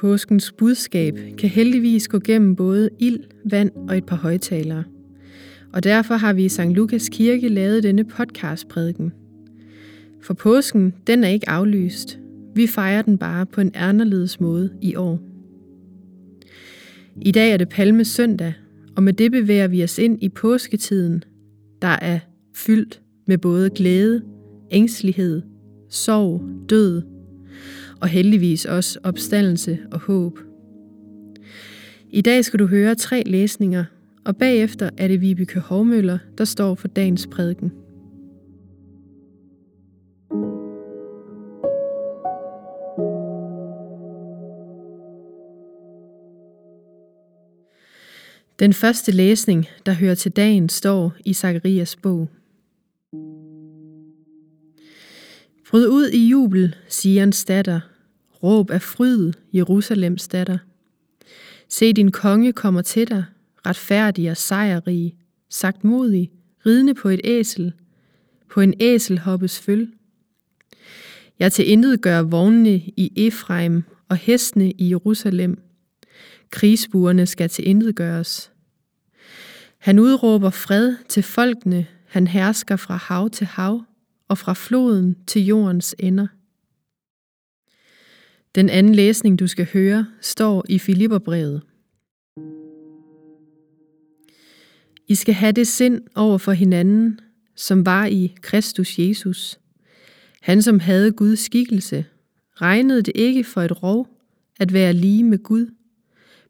Påskens budskab kan heldigvis gå gennem både ild, vand og et par højtalere. Og derfor har vi i St. Lukas Kirke lavet denne podcastprædiken. For påsken, den er ikke aflyst. Vi fejrer den bare på en anderledes måde i år. I dag er det Palme søndag, og med det bevæger vi os ind i påsketiden, der er fyldt med både glæde, ængstelighed, sorg, død og heldigvis også opstandelse og håb. I dag skal du høre tre læsninger, og bagefter er det Vibeke Hovmøller, der står for dagens prædiken. Den første læsning, der hører til dagen, står i Zakarias bog. Bryd ud i jubel, Sions datter. Råb af fryd, Jerusalems datter. Se, din konge kommer til dig, retfærdig og sejrrig, sagt modig, ridende på et æsel, på en æselhoppes føl. Jeg til intet gør vognene i Efraim og hestene i Jerusalem. Krigsbuerne skal til intet gøres. Han udråber fred til folkene, han hersker fra hav til hav og fra floden til jordens ender. Den anden læsning, du skal høre, står i Filipperbrevet. I skal have det sind over for hinanden, som var i Kristus Jesus. Han, som havde Guds skikkelse, regnede det ikke for et rov at være lige med Gud,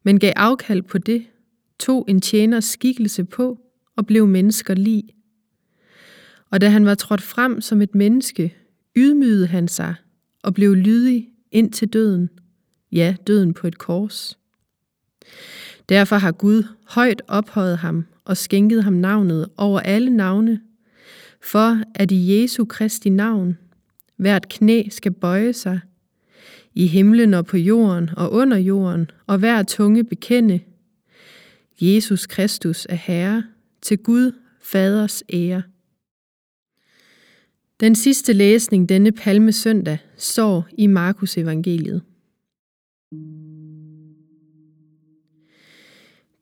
men gav afkald på det, tog en tjeners skikkelse på og blev mennesker lig. Og da han var trådt frem som et menneske, ydmygede han sig og blev lydig ind til døden, ja, døden på et kors. Derfor har Gud højt ophøjet ham og skænket ham navnet over alle navne, for at i Jesu Kristi navn hvert knæ skal bøje sig, i himlen og på jorden og under jorden, og hver tunge bekende, Jesus Kristus er Herre, til Gud Faders ære. Den sidste læsning denne palmesøndag står i Markus evangeliet.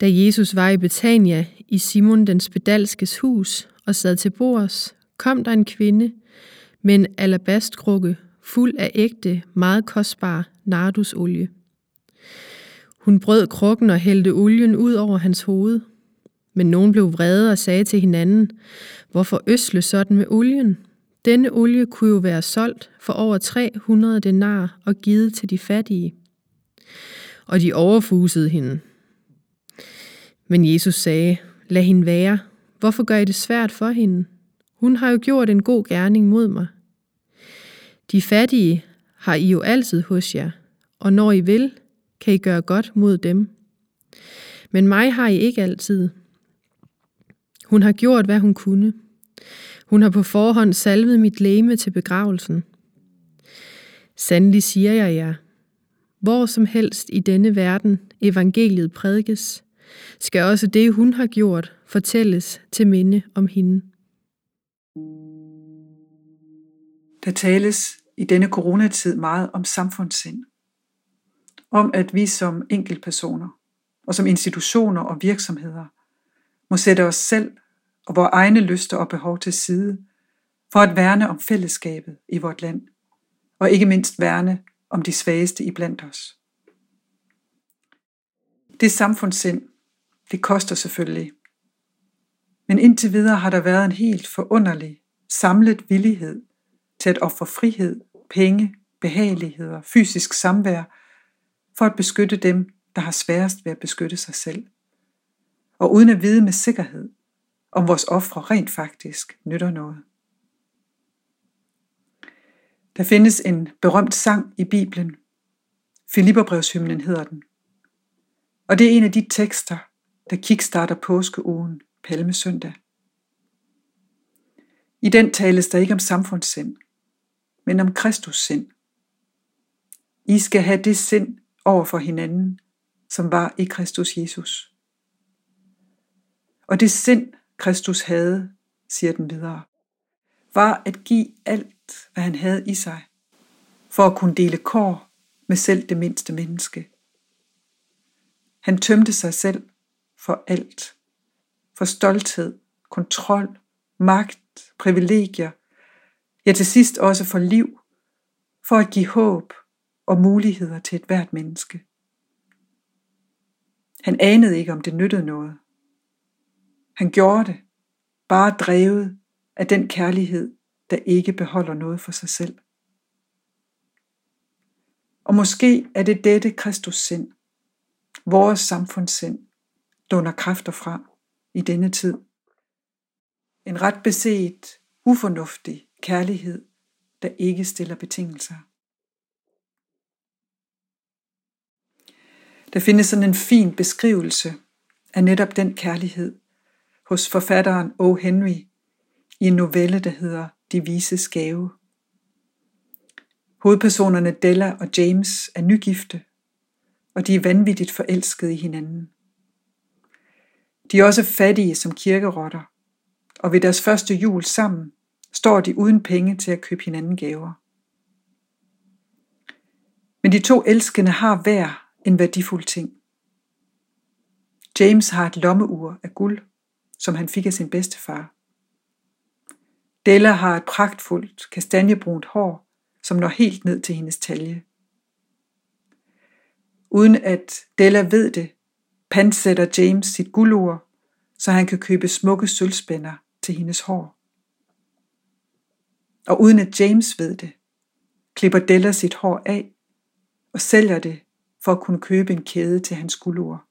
Da Jesus var i Betania i Simon den spedalskes hus og sad til bords, kom der en kvinde med en alabastkrukke fuld af ægte, meget kostbar nardusolie. Hun brød krukken og hældte olien ud over hans hoved. Men nogen blev vrede og sagde til hinanden, hvorfor øsle sådan med olien? Denne olie kunne jo være solgt for over 300 denar og givet til de fattige. Og de overfusede hende. Men Jesus sagde, lad hende være. Hvorfor gør I det svært for hende? Hun har jo gjort en god gerning mod mig. De fattige har I jo altid hos jer, og når I vil, kan I gøre godt mod dem. Men mig har I ikke altid. Hun har gjort, hvad hun kunne. Hun har på forhånd salvet mit læme til begravelsen. Sandelig siger jeg jer, hvor som helst i denne verden evangeliet prædikes, skal også det, hun har gjort, fortælles til minde om hende. Der tales i denne coronatid meget om samfundssind. Om at vi som enkeltpersoner og som institutioner og virksomheder må sætte os selv og vores egne lyster og behov til side, for at værne om fællesskabet i vort land, og ikke mindst værne om de svageste i blandt os. Det samfundssind, det koster selvfølgelig. Men indtil videre har der været en helt forunderlig, samlet villighed til at ofre frihed, penge, behageligheder, fysisk samvær, for at beskytte dem, der har sværest ved at beskytte sig selv. Og uden at vide med sikkerhed, om vores ofre rent faktisk nytter noget. Der findes en berømt sang i Bibelen. Filipperbrevshymnen hedder den. Og det er en af de tekster, der kickstarter påskeugen Palmesøndag. I den tales der ikke om samfundssind, men om Kristus sind. I skal have det sind over for hinanden, som var i Kristus Jesus. Og det sind, Kristus havde, siger den videre, var at give alt, hvad han havde i sig, for at kunne dele kår med selv det mindste menneske, Han tømte sig selv for alt. For stolthed, kontrol, magt, privilegier, ja til sidst også for liv, for at give håb og muligheder til et hvert menneske. Han anede ikke, om det nyttede noget. Han gjorde det, bare drevet af den kærlighed, der ikke beholder noget for sig selv. Og måske er det dette Kristus sind, vores samfundssind, dunder kræfter fra i denne tid. En ret beset, ufornuftig kærlighed, der ikke stiller betingelser. Der findes sådan en fin beskrivelse af netop den kærlighed hos forfatteren O. Henry i en novelle, der hedder De vise gave. Hovedpersonerne Della og James er nygifte, og de er vanvittigt forelskede i hinanden. De er også fattige som kirkerotter, og ved deres første jul sammen står de uden penge til at købe hinanden gaver. Men de to elskende har hver en værdifuld ting. James har et lommeur af guld, som han fik af sin bedstefar. Della har et pragtfuldt kastanjebrunt hår, som når helt ned til hendes talje. Uden at Della ved det, pansætter James sit guldur, så han kan købe smukke sølvspænder til hendes hår. Og uden at James ved det, klipper Della sit hår af og sælger det for at kunne købe en kæde til hans guldur.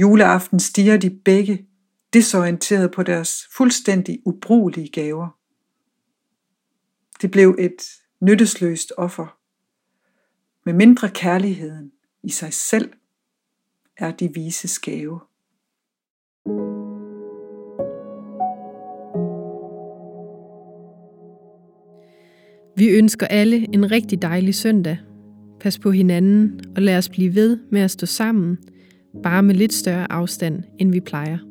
Juleaften stiger de begge desorienteret på deres fuldstændig ubrugelige gaver. Det blev et nyttesløst offer. Med mindre kærligheden i sig selv er de vise gave. Vi ønsker alle en rigtig dejlig søndag. Pas på hinanden og lad os blive ved med at stå sammen, bare med lidt større afstand, end vi plejer.